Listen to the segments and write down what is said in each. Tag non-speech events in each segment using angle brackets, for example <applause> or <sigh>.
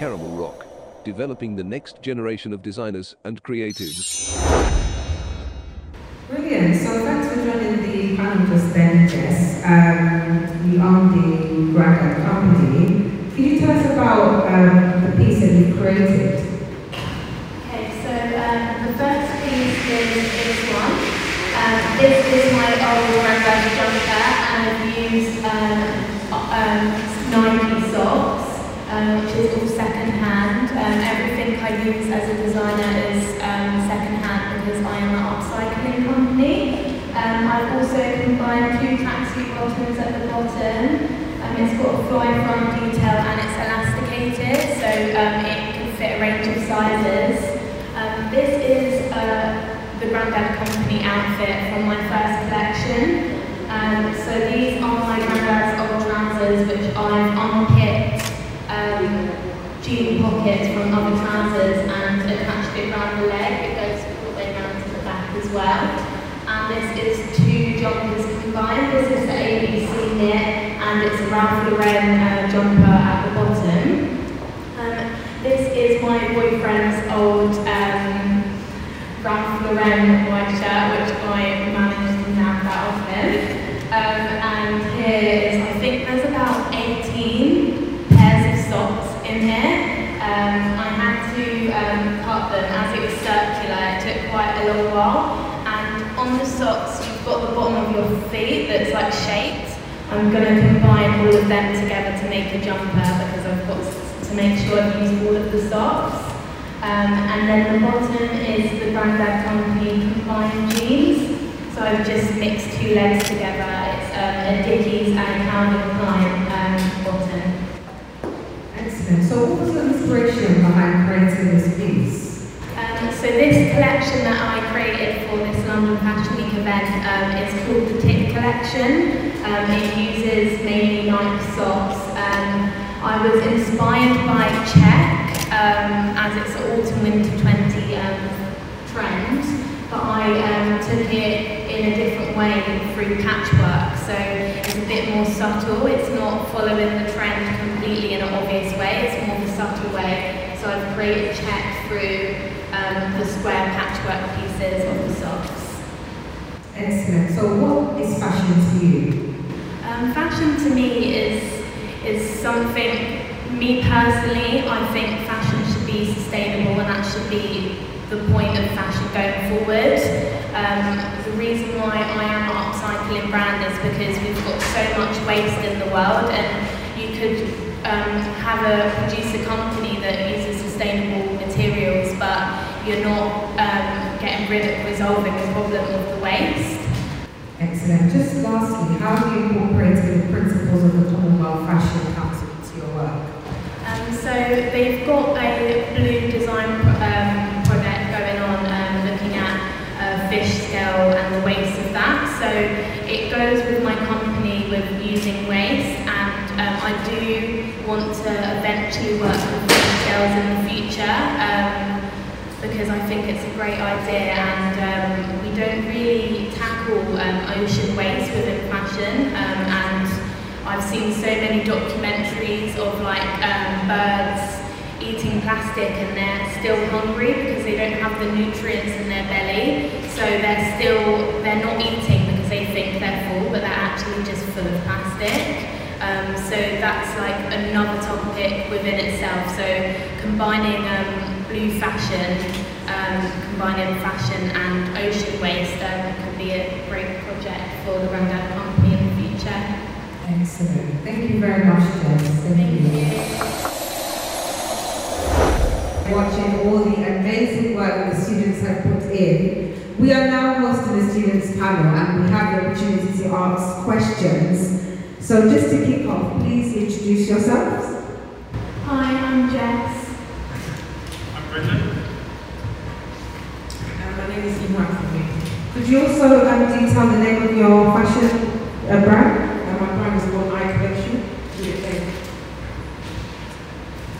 Caramel Rock, developing the next generation of designers and creatives. Brilliant. So thanks for joining the panel just then, Jess. Um, you own the Grandad company. Can you tell us about um, the piece that you've created? Okay, so um, the first piece is this one. Um, this is my old granddad's jumper, and I've used um, um, Nike socks, which is all second hand. Um, everything I use as a designer is um, second hand because I am an upcycling company. Um, I've also combined two tracksuit bottoms at the bottom. Um, it's got a fly front detail and it's elasticated, so um, it can fit a range of sizes. Um, this is uh, the Grandad Company outfit from my first collection. Um, so these are my granddad's old trousers, which I've unpicked um, jean pockets from other trousers and attached it around the leg. It goes all the way around to the back as well. And this is two jumpers combined. This is the ABC knit, and it's a Ralph Lauren uh, jumper at the bottom. Um, this is my boyfriend's old um, Ralph Lauren white shirt, which I managed to nab that off him. Um, and here is, I think there's about 18 pairs of socks in here. Um, I had to um, cut them as it was circular, it took quite a long while. And on the socks, you've got the bottom of your feet that's like shaped. I'm going to combine all of them together to make a jumper because I've got to make sure I've used all of the socks. Um, and then the bottom is the Grandad Company combined jeans. So I've just mixed two legs together. It's um, a Dickies and a Calvin Klein um, bottom. Excellent. So what was the inspiration behind creating this piece? So this collection that I created for this London Fashion Week event um, is called the Tip Collection. Um, it uses mainly Nike socks. Um, I was inspired by check um, as it's an autumn winter 20 um, trend, but I um, took it in a different way through patchwork. So it's a bit more subtle. It's not following the trend completely in an obvious way. It's more of a subtle way. So I've created check through um, the square patchwork pieces of the socks. Excellent. So what is fashion to you? Um, fashion to me is is something. Me personally, I think fashion should be sustainable, and that should be the point of fashion going forward. Um, the reason why I am upcycling brand is because we've got so much waste in the world, and you could um, have a produce a company that uses sustainable you're not um, getting rid of resolving the problem of the waste. Excellent. Just lastly, how have you incorporated the principles of the Commonwealth Fashion Council into your work? Um, so they've got a blue design pro- um, project going on, um, looking at uh, fish scale and the waste of that. So it goes with my company with using waste, and um, I do want to eventually work with fish scales in the future. Um, because I think it's a great idea and um, we don't really tackle um, ocean waste within fashion um, and I've seen so many documentaries of like um, birds eating plastic and they're still hungry because they don't have the nutrients in their belly. So they're still they're not eating because they think they're full but they're actually just full of plastic. Um, so that's like another topic within itself. So combining um, blue fashion, um, combining fashion and ocean waste um, could be a great project for the Grandad Company in the future. Excellent. Thank you very much, Jess. Thank you. Watching all the amazing work the students have put in. We are now hosting the students panel and we have the opportunity to ask questions. So just to kick off, please introduce yourselves. Hi, I'm Jess. I'm Uh, my name is Ibrahim. Could you also um, detail the name of your fashion uh, brand? Uh, my brand is called Eye Collection. Do you think?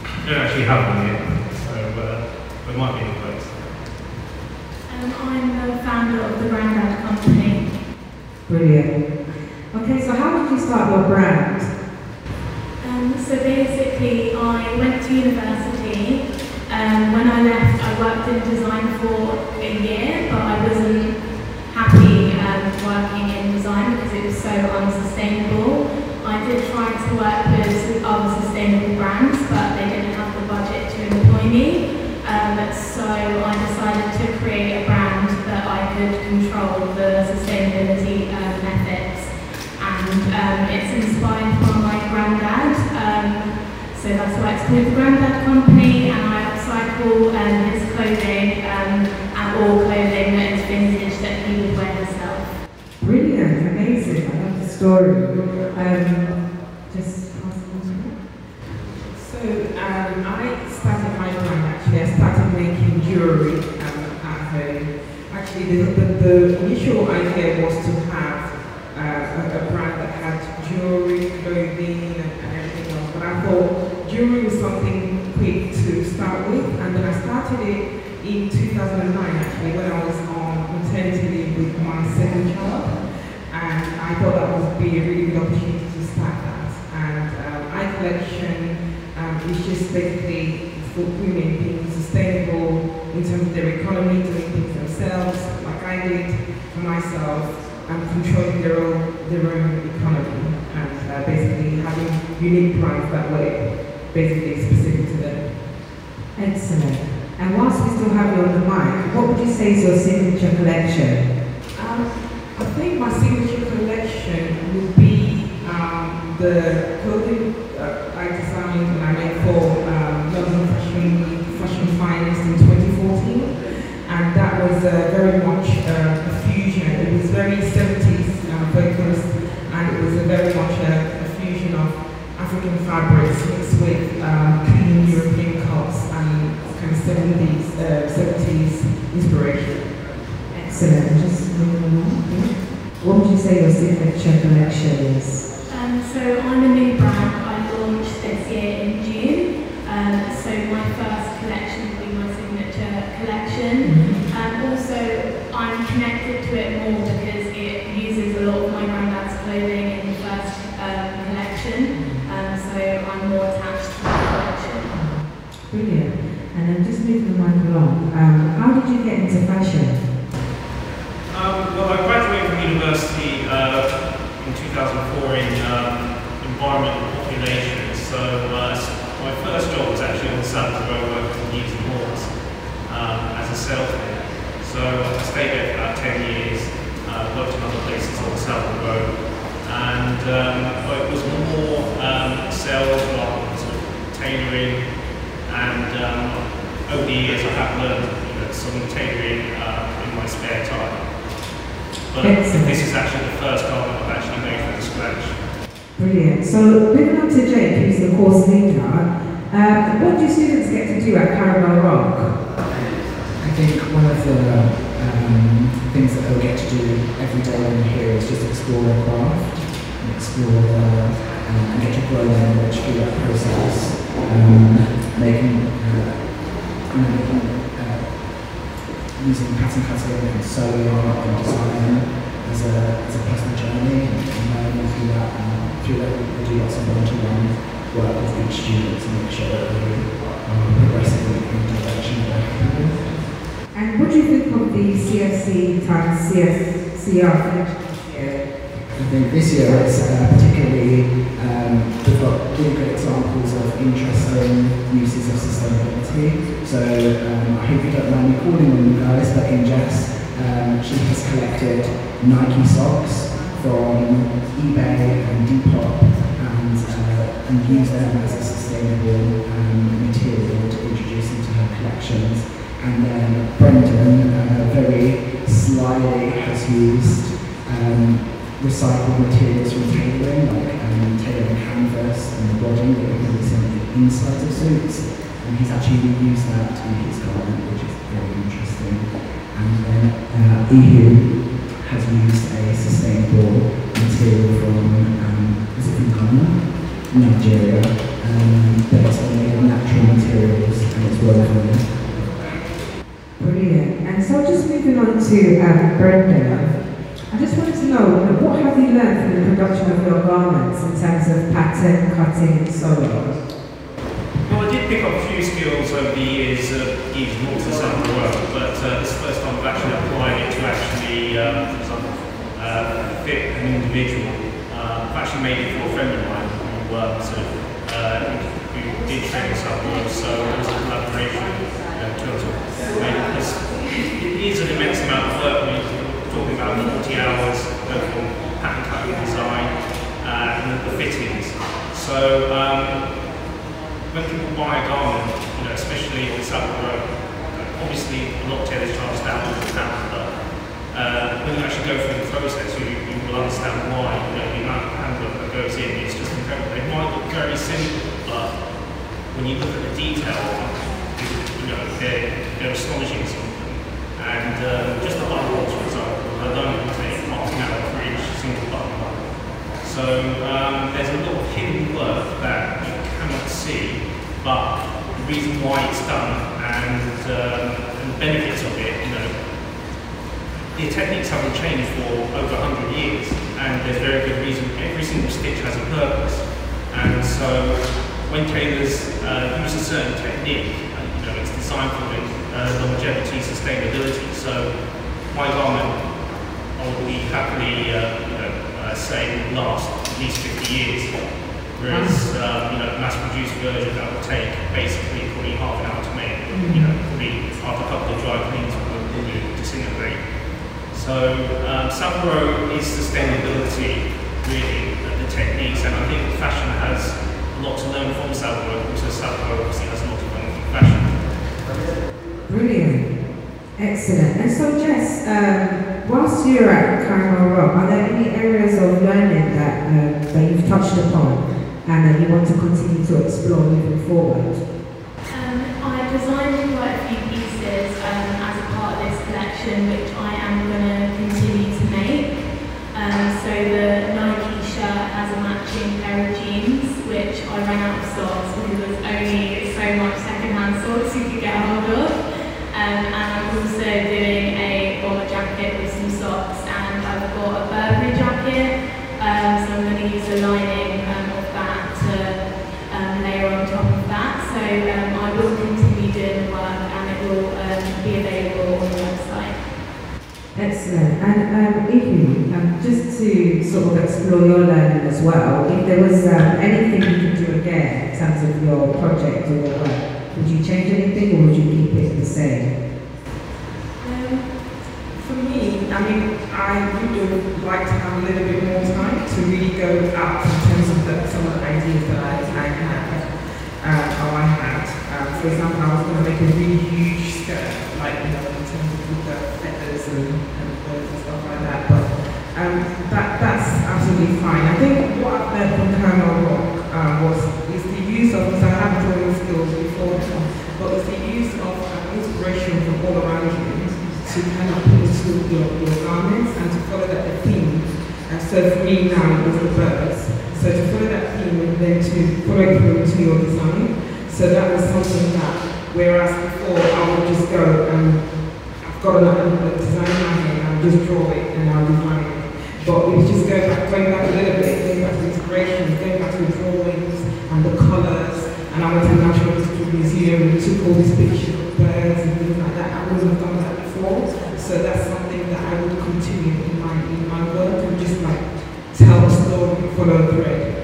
I don't actually have one yet, so uh, there might be in the works. Um, I'm the founder of the Grandad Company. Brilliant. Okay, so how did you start your brand? Um, so basically, I went to university. Um, when I left, I worked in design for a year, but I wasn't happy um, working in design because it was so unsustainable. I did try to work with other sustainable brands, but they didn't have the budget to employ me. Um, so I decided to create a brand that I could control the sustainability um, ethics. And um, it's inspired from my granddad. Um, so that's why it's called the Granddad Company, and I upcycle um, his clothing um, and all clothing that is vintage that he would wear himself. Brilliant, amazing. I love the story. Um, just pass it on. So um, I started my brand actually. I started making jewelry um, at home. Actually, the, the, the initial idea was to have uh, a, a brand that had jewelry, clothing, and, and everything else. But I thought jewelry was something quick to start with, and then I started it in 2009 actually when I was on maternity leave with my second child. And I thought that would be a really good opportunity to start that. And um, eye collection um, is just basically for women being sustainable in terms of their economy, doing things themselves, like I did for myself, and controlling their own their own economy, and uh, basically having unique brands that way, basically specific to them. Excellent. And whilst we still have you on the mic, what would you say is your signature collection? Connected to it more because it uses a lot of my granddad's clothing in the first um, collection. Um, so I'm more attached to the collection. Brilliant. And then just moving the mic along. Um, how did you get into fashion? Um, well, I graduated from university uh, in 2004 in um, environment and population. So uh, my first job was actually on the Savile Row working in Gieves and Hawkes um, as a salesman. So I stayed there for about 10 years, uh, worked in other places on the Savile Row, and um, it was more um, sales rather than sort of tailoring. And um, over the years, I have learned you know, some tailoring uh, in my spare time. But this is actually the first garment I've actually made from scratch. Brilliant. So moving on to Jake, who's the course leader. Um, what do students get to do at Caramel Rock? I think one of the um, things that they'll get to do every day when they're here is just explore craft and explore their, um, and get to grow knowledge through that process. Um, making, uh, making, uh, using pattern cutting and sewing and design as a, as a personal journey and, learning through that. And through that, we do lots of one-to-one work with each student to make sure that we are progressing in the direction that they're happy with. And what do you think of the CFC times collection? I think this year it's uh, particularly, um, we've got really good examples of interesting uses of sustainability. So um, I hope you don't mind me calling on you guys, but in Jess, um, she has collected Nike socks from eBay and Depop and, uh, and used them as a sustainable um, material to introduce into her collections. And then Brendan uh, very slyly has used um, recycled materials from tailoring, like um, tailoring canvas and the body that we can see on the insides of suits. And he's actually reused that in his garment, which is very interesting. And then uh, has used a sustainable material from, um, is it Ghana? Nigeria. Um, but it's of natural materials and it's woven. Brilliant. And so just moving on to um, Brendan. I just wanted to know, what have you learned from the production of your garments in terms of pattern, cutting, and sewing? Well, I did pick up a few skills over the years, uh, years north and south of the world, but uh, this first time I've actually applied it to actually, um, uh, fit an individual. Uh, I've actually made it for a friend of mine who worked, uh, who did train us up, so it was a collaboration to us. And it's, an immense amount of work. We're talking about 40 hours from pattern cutting design uh, and the fittings. So. Um, when people buy a garment, you know, especially on Savile Row, obviously a lot of tailors charge thousands of pounds, but uh, when you actually go through the process, you, you will understand why, you know, the amount of handwork that goes in is just incredible. It might look very simple, but when you look at the detail, know, they're, they're astonishing something. And uh, just the buttonholes, for example, alone will take half an hour for each single buttonhole. So um, there's a lot of hidden work that you cannot see, but the reason why it's done and, um, and the benefits of it, you know, the techniques haven't changed for over 100 years, and there's very good reason. Every single stitch has a purpose, and so when tailors uh, use a certain technique, for uh, longevity, sustainability. So my garment, I will be happily, uh, you know, uh, say last at least 50 years. Whereas, uh, you know, mass-produced version that will take basically probably half an hour to make. You know, probably after a couple of dry cleans will will disintegrate. So um, Savile Row is sustainability, really, the techniques, and I think fashion has a lot to learn from Savile Row. Also, Savile Row obviously has a lot Brilliant. Excellent. And so, Jess, um, whilst you're at Caramel Rock, are there any areas of learning that, uh, that you've touched upon and that you want to continue to explore moving forward? Um, I designed quite a few pieces um, as a part of this collection, which also doing a bomber jacket with some socks, and I've got a Burberry jacket. Um, so I'm going to use the lining um, of that to um, layer on top of that. So um, I will continue doing the work and it will um, be available on the website. Excellent. And um, Ihu, um, just to sort of explore your learning as well, if there was anything you could do again in terms of your project or your work, would you change anything or would you keep it the same? Would like to have a little bit more time to really go out in terms of the, some of the ideas that I, I had, uh, or I had. Um, for example, I was going to make a really huge skirt, like, you know, in terms of the feathers and, and birds and stuff like that. But um, that, that's absolutely fine. I think what I've learned from Caramel Rock um, was is the use of, so I have drawing skills before, but it's the use of um, inspiration from all around you to kind of put into your, your garments and to follow that theme. And so for me now it was the birds. So to follow that theme and then to follow through to your design. So that was something that, whereas before I would just go and I've got a, a design in my head I'll just draw it and I'll design it. But it's just going back, going back a little bit, going back to inspiration, going back to drawings and the colours. And I went to the Natural History Museum and took all these pictures of birds and things like that. I wouldn't have done that before. So that's something that I would continue in my in my work and just like tell a story, follow a thread.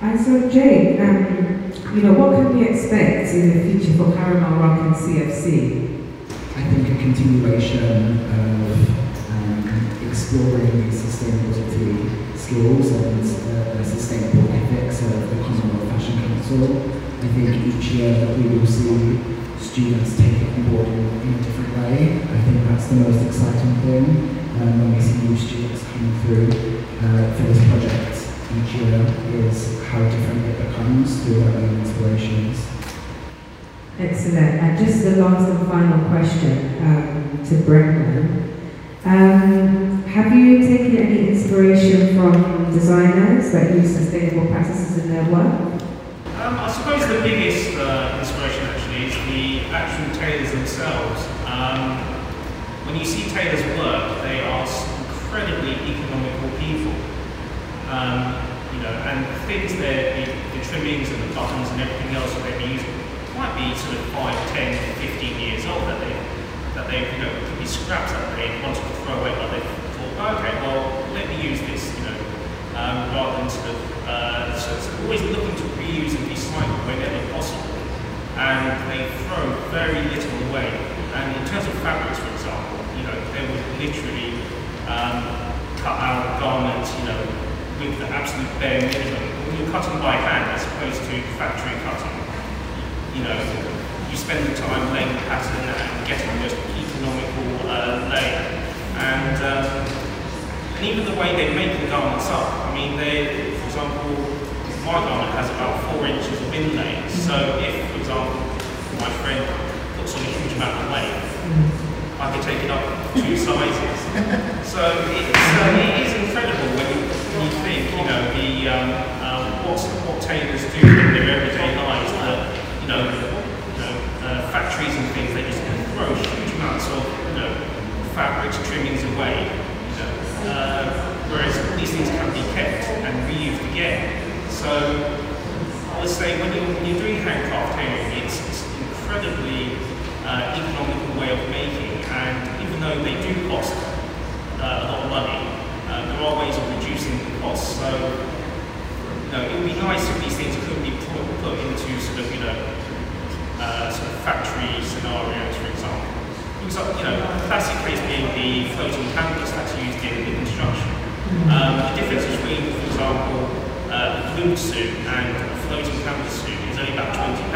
And so, Jay, um, you know, what can we expect in the future for Caramel Rock and CFC? I think a continuation of um, exploring sustainability skills and uh, the sustainable ethics of the Commonwealth Fashion Council. I think each year that we will see students take it on board in, in a different way. I think that's the most exciting thing um, when we see new students coming through uh, for this project each year is how different it becomes through their own inspirations. Excellent. And just the last and final question um, to Brendan. Um, have you taken any inspiration from designers that use sustainable practices in their work? Um, I suppose the biggest uh, inspiration actually is the actual tailors themselves. Um, when you see tailors work, they are s- people. Um, you know, and things there, the, the trimmings and the buttons and everything else that they're using might be sort of 5, 10, 15 years old that they, that they, you know, could be scraps that they wanted to throw away, but they thought, oh, okay, well, let me use this, you know, um, rather than sort of, uh, so it's always looking to reuse and recycle whenever possible. And they throw very little away. And in terms of fabrics, for example, you know, they would literally um, cut out garments, you know, with the absolute bare minimum. When you're cutting by hand as opposed to factory cutting, you know, you spend the time laying the pattern and getting the most economical uh, layer. And, um, and even the way they make the garments up, I mean, they, for example, my garment has about four inches of inlay. So if, for example, my friend puts on a huge amount of weight, I could take it up two sizes. So it's, uh, it is incredible when you, when you think, you know, the um, um, what, what tailors do in their everyday lives, that, you know, you know uh, factories and things, they just throw huge amounts of, you know, fabrics, trimmings away, you know, uh, whereas these things can be kept and reused again. So I would say when you're, when you're doing handcraft tailoring, it's, it's incredibly uh, economical way of making, and even though they do cost uh, a lot of money, uh, there are ways of reducing the cost. So, you know, it would be nice if these things could be put, put into sort of, you know, uh, sort of factory scenarios, for example. Because, you know, the classic case being the floating canvas that's used in, in construction. Um, the difference between, for example, uh, a glued suit and a floating canvas suit is only about £20.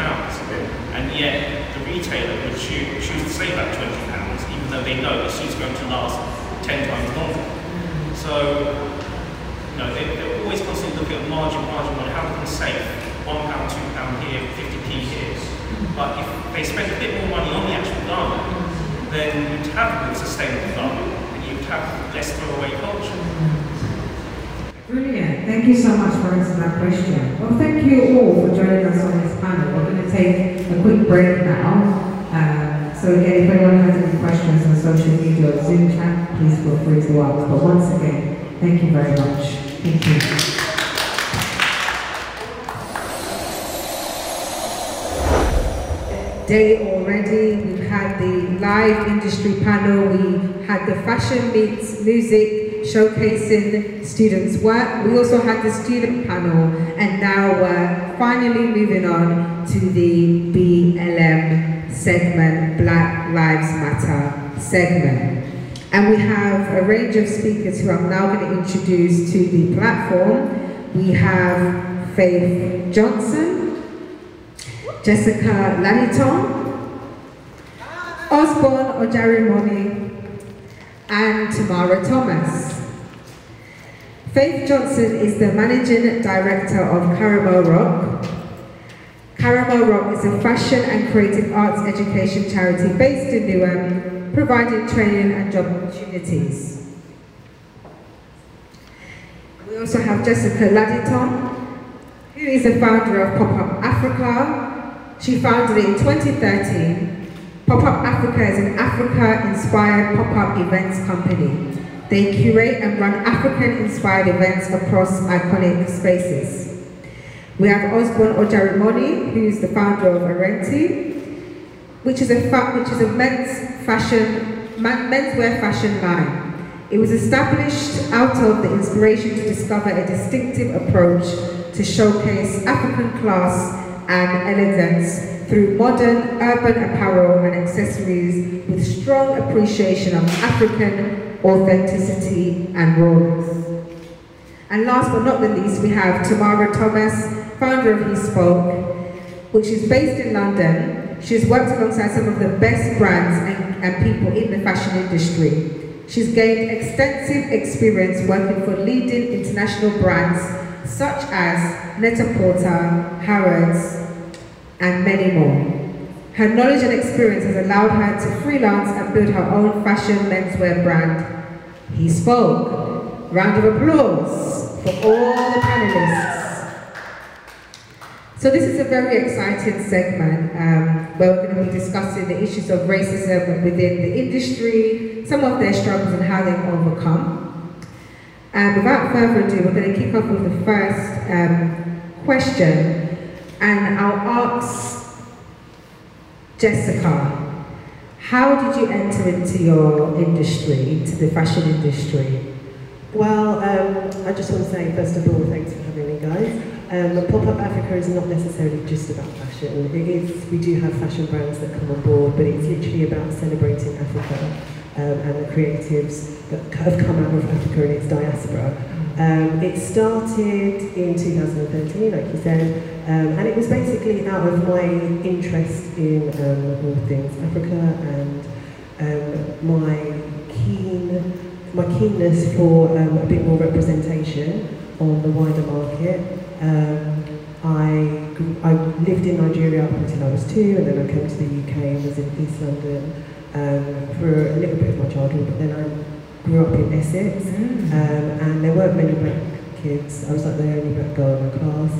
And yet, the retailer would choose, choose to save that £20, even though they know the suit's going to last 10 times longer. So, you know, they, they're always constantly looking at margin, margin, margin, how they can save £1, £2 here, 50p here. But if they spend a bit more money on the actual garment, then you'd have a more sustainable garment, and you'd have less throwaway culture. Brilliant. Thank you so much for answering that question. Well, thank you all for joining us on this panel. We're going to take a quick break now. Um, so again, if anyone has any questions on social media or Zoom chat, please feel free to ask. But once again, thank you very much. Thank you. Day already. We've had the live industry panel. We had the fashion meets music showcasing students' work. We also had the student panel, and now we're finally moving on to the BLM segment, Black Lives Matter segment. And we have a range of speakers who I'm now going to introduce to the platform. We have Faith Johnson, Jessica Laniton, Osborne Ojarimoni, and Tamara Thomas. Faith Johnson is the Managing Director of Caramel Rock. Caramel Rock is a fashion and creative arts education charity based in Newham, providing training and job opportunities. We also have Jessica Laditon, who is the founder of Pop-Up Africa. She founded it in 2013. Pop-Up Africa is an Africa-inspired pop-up events company. They curate and run African-inspired events across iconic spaces. We have Osborne Ojarimoni, who is the founder of Arenti, which is a which is a men's fashion menswear fashion line. It was established out of the inspiration to discover a distinctive approach to showcase African class and elegance through modern urban apparel and accessories with strong appreciation of African authenticity and rawness. And last but not the least, we have Tamara Thomas, founder of He Spoke, which is based in London. She's worked alongside some of the best brands and, and people in the fashion industry. She's gained extensive experience working for leading international brands such as Net-a-Porter, Harrods, and many more. Her knowledge and experience has allowed her to freelance and build her own fashion menswear brand. He spoke. Round of applause for all the panelists. So this is a very exciting segment um, where we're going to be discussing the issues of racism within the industry, some of their struggles and how they've overcome. Um, without further ado, we're going to kick off with the first um, question, and I'll ask Jessica, how did you enter into your industry, into the fashion industry? Well, um, I just want to say, first of all, thanks for having me, guys. Um, Pop-Up Africa is not necessarily just about fashion. It is, we do have fashion brands that come on board, but it's literally about celebrating Africa um, and the creatives that have come out of Africa and its diaspora. Um, it started in 2013, like you said, um, and it was basically out of my interest in um, all things Africa and um, my keen my keenness for um, a bit more representation on the wider market. Um, I, I lived in Nigeria up until I was two, and then I came to the UK and was in East London um, for a little bit of my childhood, but then I grew up in Essex, Mm. um, and there weren't many black kids. I was like the only black girl in my class.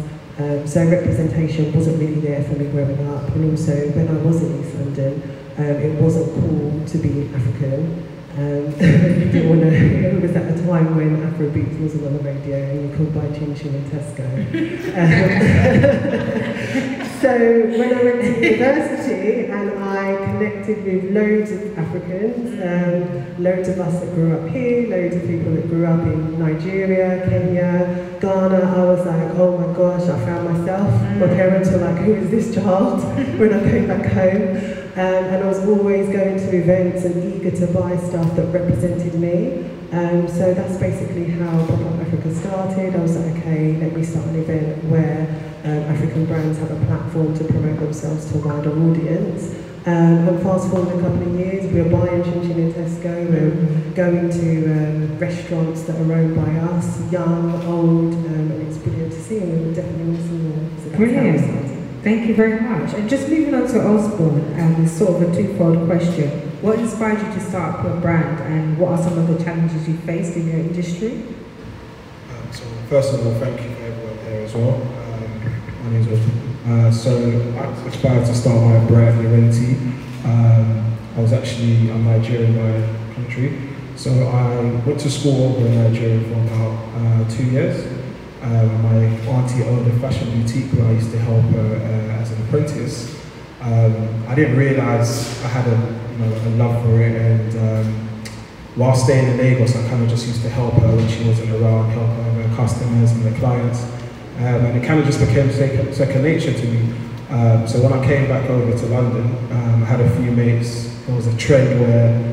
Um, so representation wasn't really there for me growing up. And also, when I was in East London, um, it wasn't cool to be African. Um, didn't want to, it was at a time when Afrobeats wasn't on the radio and you could buy chin chin in Tesco. <laughs> Um, <laughs> so when I went to university and I connected with loads of Africans, um, loads of us that grew up here, loads of people that grew up in Nigeria, Kenya, Ghana, I was like, oh my gosh, I found myself. My parents were like, who is this child? <laughs> when I came back home. Um, and I was always going to events and eager to buy stuff that represented me. Um, so that's basically how Pop Up Africa started. I was like, okay, let me start an event where um, African brands have a platform to promote themselves to a wider audience. Um, and fast forward a couple of years, we were buying chin chin in Tesco, we're going to um, restaurants that are owned by us, young, old, um, and it's brilliant to see, and we would definitely see more. So that's how it Brilliant. Thank you very much. And just moving on to Osborne, um, it's sort of a twofold question. What inspired you to start up your brand, and what are some of the challenges you faced in your industry? Um, so first of all, thank you for everyone here as well. Um, my name is Osman. Uh, so I was inspired to start my brand, Urenti. Um, I was actually a Nigerian by country. So I went to school in Nigeria for about uh, two years. Um, my auntie owned a fashion boutique where I used to help her uh, as an apprentice. Um, I didn't realise I had a, you know, a love for it and um, while staying in Lagos, I kind of just used to help her when she wasn't around, help her her customers and her clients. Um, and it kind of just became second, second nature to me. Um, so when I came back over to London, um, I had a few mates. There was a trend where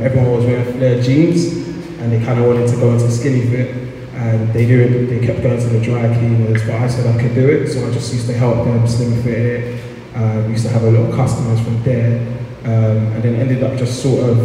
everyone was wearing flare jeans and they kind of wanted to go into skinny fit. And they do it, they kept going to the dry cleaners, but I said I could do it. So I just used to help them slim fit it. Um, used to have a lot of customers from there. Um, and then ended up just sort of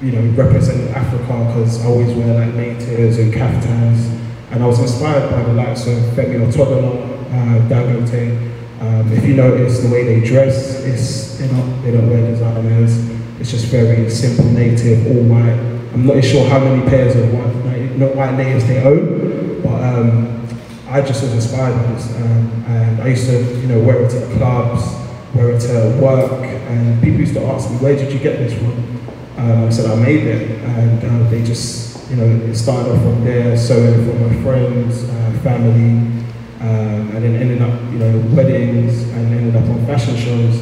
you know, representing Africa because I always wear like natives and kaftans. And I was inspired by the likes of Femi Otedola, uh, Dangote. Um, if you notice the way they dress, it's, they're not, they don't wear designers. It's just very simple, native, all white. I'm not sure how many pairs of white, not white natives they own, but um, I just was inspired by this. Um, and I used to, you know, wear it to clubs, wear it to work, and people used to ask me, where did you get this from? Um, I said I made it, and uh, they just, you know, it started off from there, sewing for my friends, uh, family, um, and then ended up, you know, weddings, and ended up on fashion shows.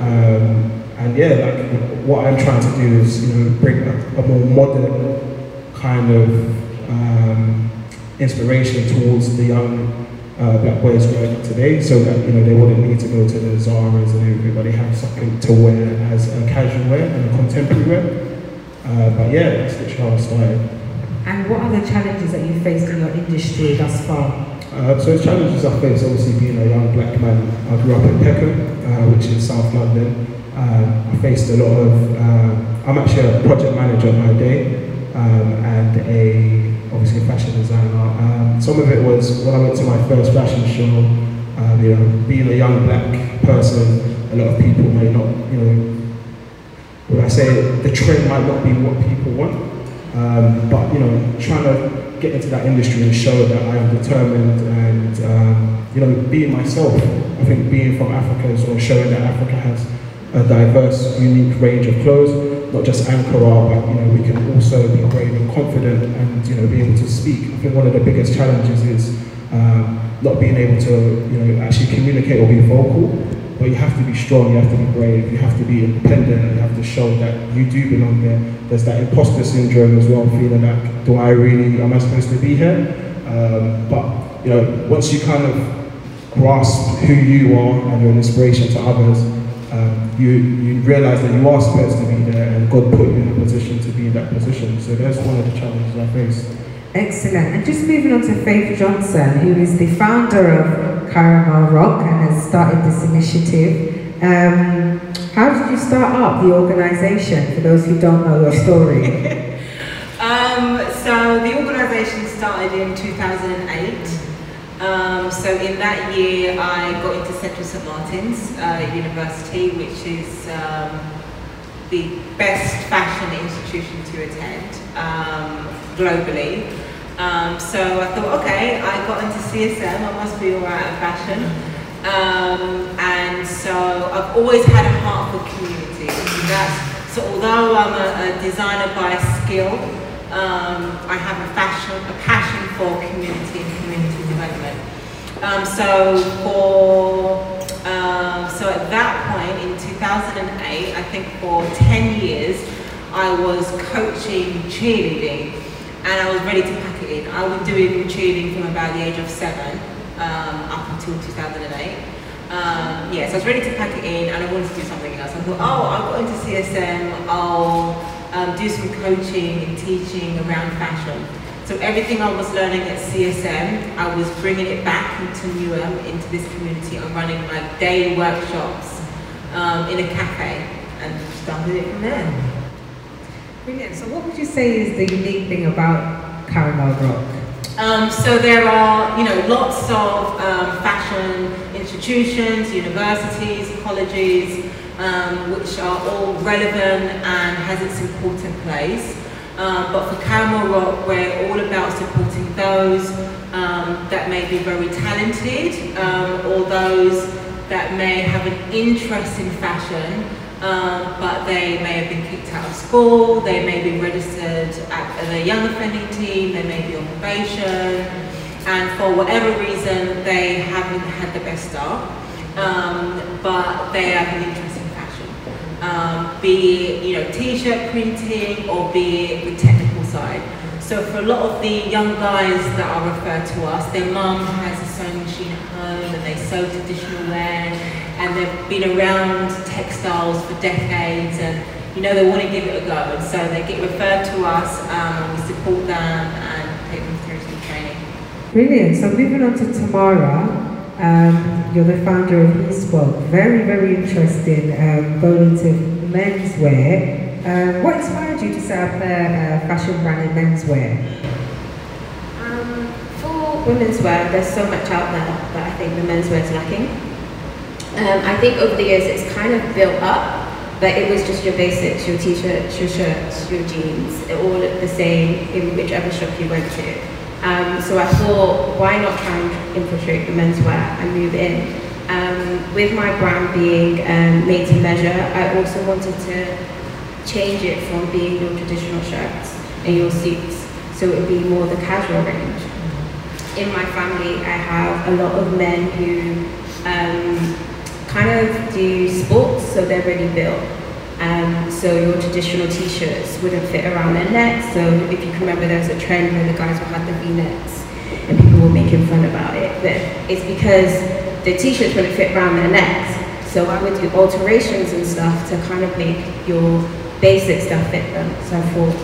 Um, and yeah, like what I'm trying to do is, you know, bring a, a more modern kind of um, inspiration towards the young uh, black boys growing up today, so that you know they wouldn't need to go to the Zara's and everybody have something to wear as a casual wear and a contemporary wear. Uh, but yeah, that's literally how I started. And what are the challenges that you faced in your industry thus far? Uh, so the challenges I face, obviously being a young black man, I grew up in Peckham, uh, which is South London. Um, I faced a lot of, uh, I'm actually a project manager by day um, and a obviously a fashion designer. Um, some of it was when I went to my first fashion show, um, you know, being a young black person, a lot of people may not, you know, when I say the trend might not be what people want, um, but you know, trying to get into that industry and show that I am determined and um, you know, being myself. I think being from Africa is sort of showing that Africa has a diverse, unique range of clothes. Not just anchor our, but you know, we can also be brave and confident and you know, be able to speak. I think one of the biggest challenges is um, not being able to you know, actually communicate or be vocal. But you have to be strong, you have to be brave, you have to be independent, you have to show that you do belong there. There's that imposter syndrome as well, feeling like, do I really, am I supposed to be here? Um, but you know, once you kind of grasp who you are and you're an inspiration to others, you, you realize that you are supposed to be there and God put you in a position to be in that position. So that's one of the challenges I face. Excellent. And just moving on to Faith Johnson, who is the founder of Caramel Rock and has started this initiative. Um, how did you start up the organisation, for those who don't know your story? <laughs> um, so the organisation started in 2008. Um, so in that year, I got into Central St Martin's uh, University, which is um, the best fashion institution to attend um, globally. Um, so I thought, okay, I got into CSM, I must be alright at fashion. Um, and so I've always had a heart for community. That's, so although I'm a, a designer by skill, um, I have a fashion, a passion for community and community. Um, so for um, so at that point in 2008, I think for 10 years, I was coaching cheerleading and I was ready to pack it in. I was doing cheerleading from about the age of seven um, up until 2008. Um, yeah, so I was ready to pack it in and I wanted to do something else. I thought, oh, I'll go into CSM, I'll um, do some coaching and teaching around fashion. So everything I was learning at CSM, I was bringing it back into Newham, into this community. I'm running like day workshops um, in a cafe and started it from there. Brilliant. So what would you say is the unique thing about Caramel Rock? Um, so there are, you know, lots of um, fashion institutions, universities, colleges, um, which are all relevant and has its important place. Um, but for Caramel Rock, we're all about supporting those um, that may be very talented um, or those that may have an interest in fashion, um, but they may have been kicked out of school, they may be registered at the young offending team, they may be on probation, and for whatever reason they haven't had the best start, um, but they have an interest. Um, be it you know t-shirt printing or be it the technical side. So for a lot of the young guys that are referred to us, their mum has a sewing machine at home and they sew traditional wear and they've been around textiles for decades and you know they want to give it a go and so they get referred to us um, and we support them and take them through some training. Brilliant. So moving on to Tamara, um, you're the founder of eSwap. Very, very interesting um, into menswear. Um, what inspired you to set up a, a fashion brand in menswear? Um, for women's wear, there's so much out there that I think the menswear is lacking. Um, I think over the years it's kind of built up, but it was just your basics, your t-shirts, your shirts, your jeans, It all looked the same in whichever shop you went to. Um, so I thought, why not try and infiltrate the menswear and move in? Um, with my brand being um, made to measure, I also wanted to change it from being your traditional shirts and your suits, so it would be more the casual range. In my family, I have a lot of men who um, kind of do sports, so they're ready built. Um, so your traditional t-shirts wouldn't fit around their necks. So if you can remember, there was a trend where the guys would have the V-necks, and people were making fun about it. But it's because the t-shirts wouldn't fit around their necks. So I would do alterations and stuff to kind of make your basic stuff fit them. So I thought,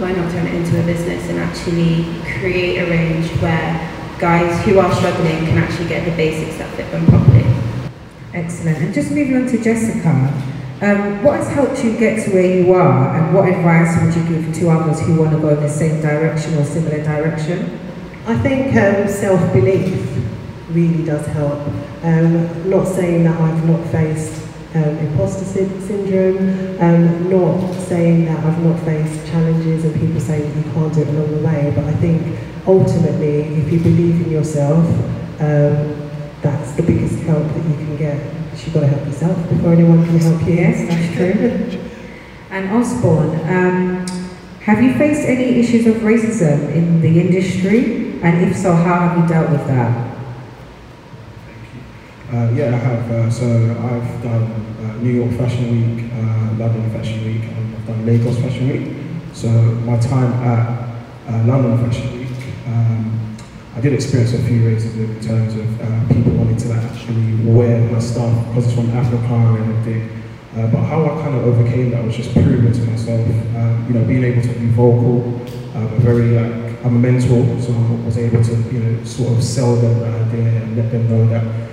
why not turn it into a business and actually create a range where guys who are struggling can actually get the basics that fit them properly. Excellent. And just moving on to Jessica, um, what has helped you get to where you are and what advice would you give to others who want to go in the same direction or similar direction? I think um, self-belief really does help. Um, not saying that I've not faced um, imposter sy- syndrome, um, not saying that I've not faced challenges and people saying you can't do it along the way, but I think ultimately, if you believe in yourself, um, that's the biggest help that you can get. You've got to help yourself before anyone can help you. Yes, <laughs> that's true. And Osborne, um, have you faced any issues of racism in the industry? And if so, how have you dealt with that? Uh, yeah, I have. Uh, so I've done uh, New York Fashion Week, uh, London Fashion Week, and I've done Lagos Fashion Week. So my time at uh, London Fashion Week, um, I did experience a few racism in terms of uh, people wanting to actually wear my stuff because it's from Africa and everything. Uh, but how I kind of overcame that was just proving to myself, um, you know, being able to be vocal, um, very like, I'm a mentor, so I was able to, you know, sort of sell them the idea and let them know that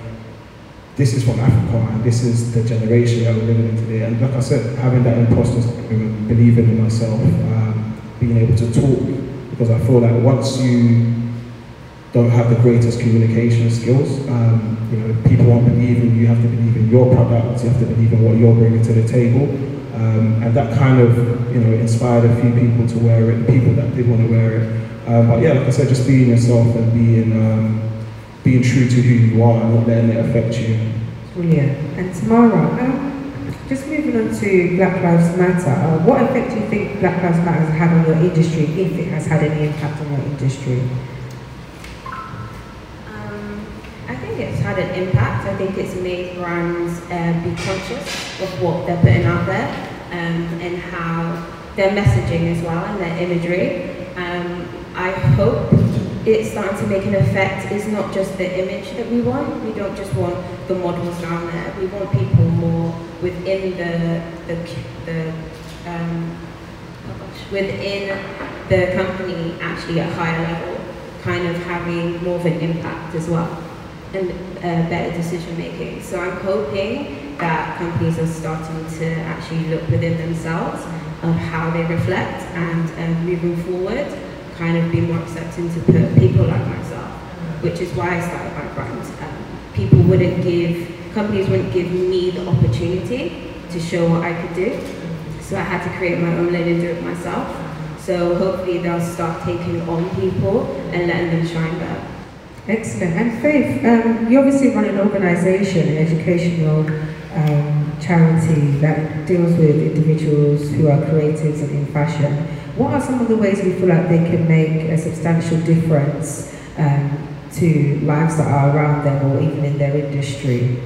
this is from Africa and this is the generation that we're living in today. And like I said, having that imposter syndrome, believing in myself, um, being able to talk, because I feel like once you don't have the greatest communication skills, um, you know, people won't believe in you, have to believe in your product, you have to believe in what you're bringing to the table. Um, and that kind of, you know, inspired a few people to wear it, people that did want to wear it. Um, but yeah, like I said, just being yourself and being, um, being true to who you are and not letting it affect you. Brilliant. And Tamara, just moving on to Black Lives Matter, uh, what effect do you think Black Lives Matter has had on your industry, if it has had any impact on your industry? Had an impact. I think it's made brands uh, be conscious of what they're putting out there um, and how their messaging as well and their imagery. Um, I hope it's starting to make an effect It's not just the image that we want. We don't just want the models down there. We want people more within the the, the um, within the company actually at a higher level, kind of having more of an impact as well and uh, better decision making. So I'm hoping that companies are starting to actually look within themselves of how they reflect and uh, moving forward kind of be more accepting to put people like myself, which is why I started my brand. Um, people wouldn't give, companies wouldn't give me the opportunity to show what I could do. So I had to create my own lane and do it myself. So hopefully they'll start taking on people and letting them shine better. Excellent. And Faith, um, you obviously run an organisation, an educational um, charity that deals with individuals who are creatives and in fashion. What are some of the ways we feel like they can make a substantial difference um, to lives that are around them or even in their industry?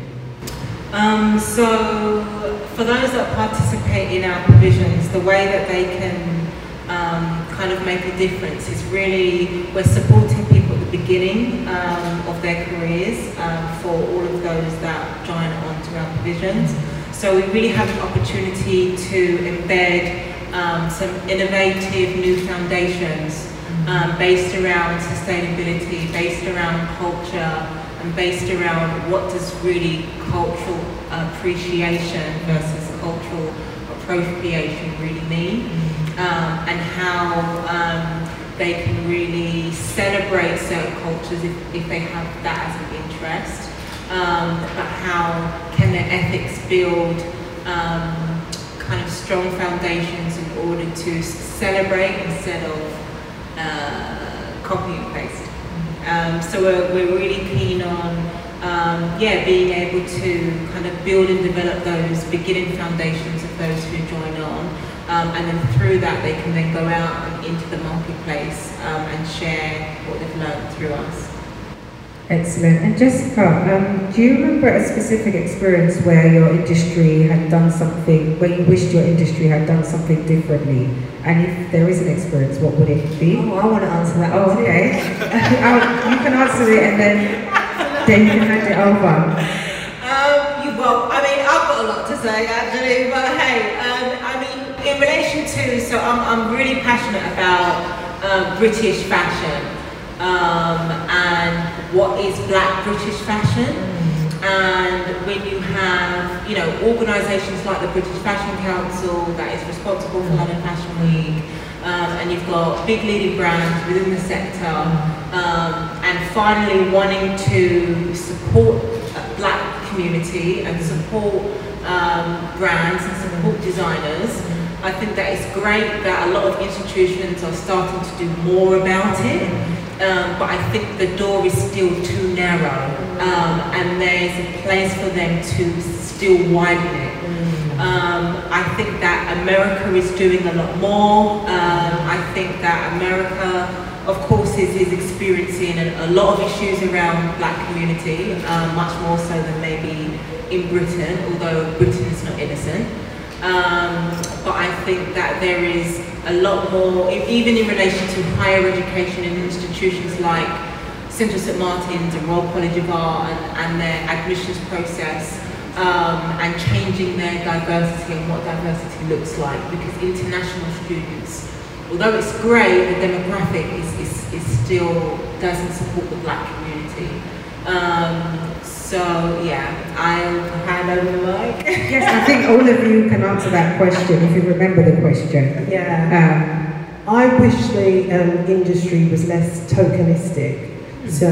Um, so, for those that participate in our provisions, the way that they can um, kind of make a difference is really we're supporting people beginning um, of their careers um, for all of those that join onto our provisions. So, we really have an opportunity to embed um, some innovative new foundations um, based around sustainability, based around culture, and based around what does really cultural appreciation versus cultural appropriation really mean, um, and how um, they can really celebrate certain cultures if, if they have that as an interest, um, but how can their ethics build um, kind of strong foundations in order to celebrate instead of uh, copy and paste. Um, so we're, we're really keen on, um, yeah, being able to kind of build and develop those beginning foundations of those who join on. Um, and then through that, they can then go out and into the marketplace um, and share what they've learned through us. Excellent. And Jessica, um, do you remember a specific experience where your industry had done something, where you wished your industry had done something differently? And if there is an experience, what would it be? Oh, I want to answer that. Oh, okay. <laughs> you can answer it and then, then you can hand it over. Um, you, well, I mean, I've got a lot to say actually, but hey, um, I mean, in relation to, so I'm, I'm really passionate about uh, British fashion um, and what is black British fashion. And when you have, you know, organisations like the British Fashion Council that is responsible for London Fashion Week, um, and you've got big leading brands within the sector, um, and finally wanting to support a black community and support um, brands and support designers, I think that it's great that a lot of institutions are starting to do more about it um, but I think the door is still too narrow, um, and there's a place for them to still widen it. Um, I think that America is doing a lot more. Um, I think that America, of course, is, is experiencing a, a lot of issues around black community, um, much more so than maybe in Britain, although Britain is not innocent. Um, but I think that there is a lot more, even in relation to higher education and institutions like Central St Martin's and Royal College of Art and, and their admissions process um, and changing their diversity and what diversity looks like because international students, although it's great, the demographic is, is, is still doesn't support the black community. Um, so yeah, I'll hand over the mic. Yes, I think all of you can answer that question if you remember the question. Yeah. Um, I wish the um, industry was less tokenistic. So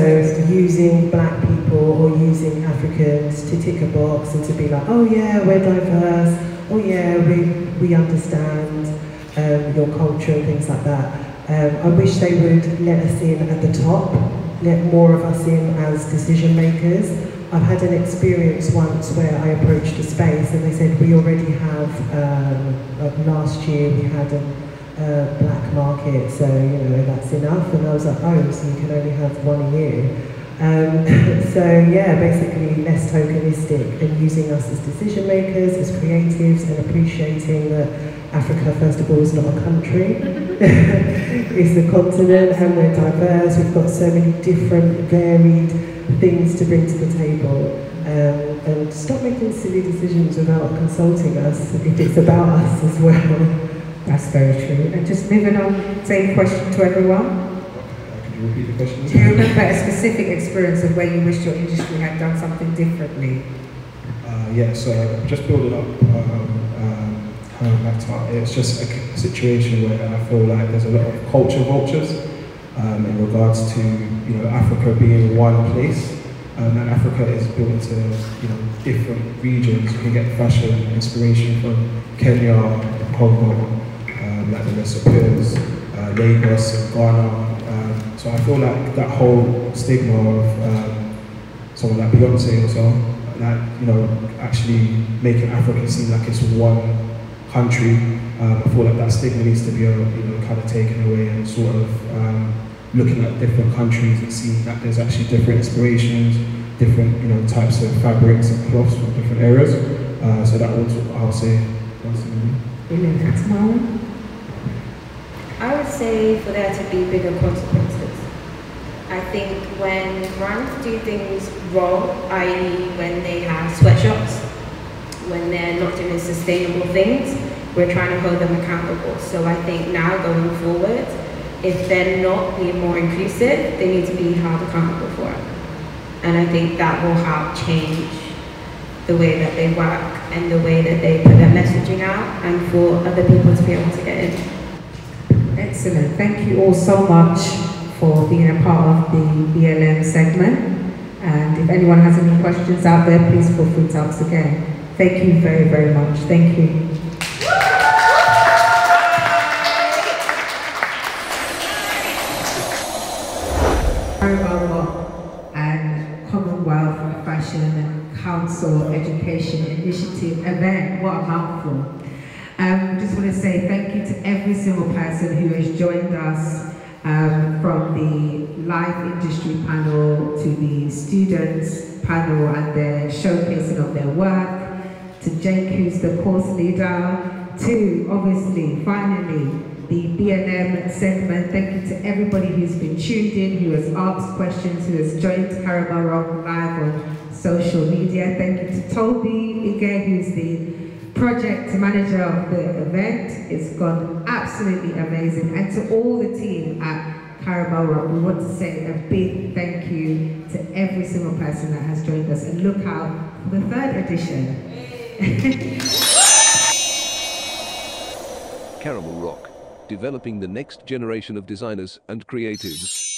using black people or using Africans to tick a box and to be like, oh yeah, we're diverse. Oh yeah, we, we understand um, your culture and things like that. Um, I wish they would let us in at the top, let more of us in as decision makers. I've had an experience once where I approached a space and they said, we already have, um, last year we had a, a black market, so you know that's enough. And I was like, oh, so you can only have one a year. Um, <laughs> so yeah, basically less tokenistic and using us as decision makers, as creatives, and appreciating that Africa, first of all, is not a country. <laughs> it's a continent, and we're diverse. We've got so many different, varied things to bring to the table. Um, and stop making silly decisions without consulting us if it's about us as well. that's very true. And just moving on, same question to everyone. Could you repeat the question? Do you remember a specific experience of where you wish your industry had done something differently? Uh, yeah, so just building up um, it's just a situation where I feel like there's a lot of culture vultures um, in regards to you know Africa being one place. Um, and Africa is built into you know different regions. You can get fashion inspiration from Kenya, Congo, um, like the Lesotho's, uh, Lagos, Ghana. Um, so I feel like that whole stigma of um, someone like Beyonce or so, like, you know, actually making Africa seem like it's one country. Um, I feel like that stigma needs to be, uh, you know, kind of taken away and sort of um, looking at different countries and seeing that there's actually different inspirations, different, you know, types of fabrics and cloths from different areas. Uh, so that was what I'll say. personally. Brilliant. And Simone? I would say for there to be bigger consequences. I think when brands do things wrong, i.e. when they have sweatshops, when they're not doing sustainable things, we're trying to hold them accountable. So I think now going forward, if they're not being more inclusive, they need to be held accountable for it. And I think that will help change the way that they work and the way that they put their messaging out and for other people to be able to get in. Excellent. Thank you all so much for being a part of the BLM segment. And if anyone has any questions out there, please feel free to ask again. Thank you very, very much. Thank you. And Commonwealth Fashion Council Education Initiative event. What a mouthful. Um, just want to say thank you to every single person who has joined us um, from the live industry panel to the students panel and their showcasing of their work, to Jake who's the course leader, to obviously, finally, the BLM segment. Thank you to everybody who's been tuned in, who has asked questions, who has joined Caramel Rock live on social media. Thank you to Toby again, who's the project manager of the event. It's gone absolutely amazing. And to all the team at Caramel Rock, we want to say a big thank you to every single person that has joined us. And look out for the third edition. Caramel Rock, developing the next generation of designers and creatives.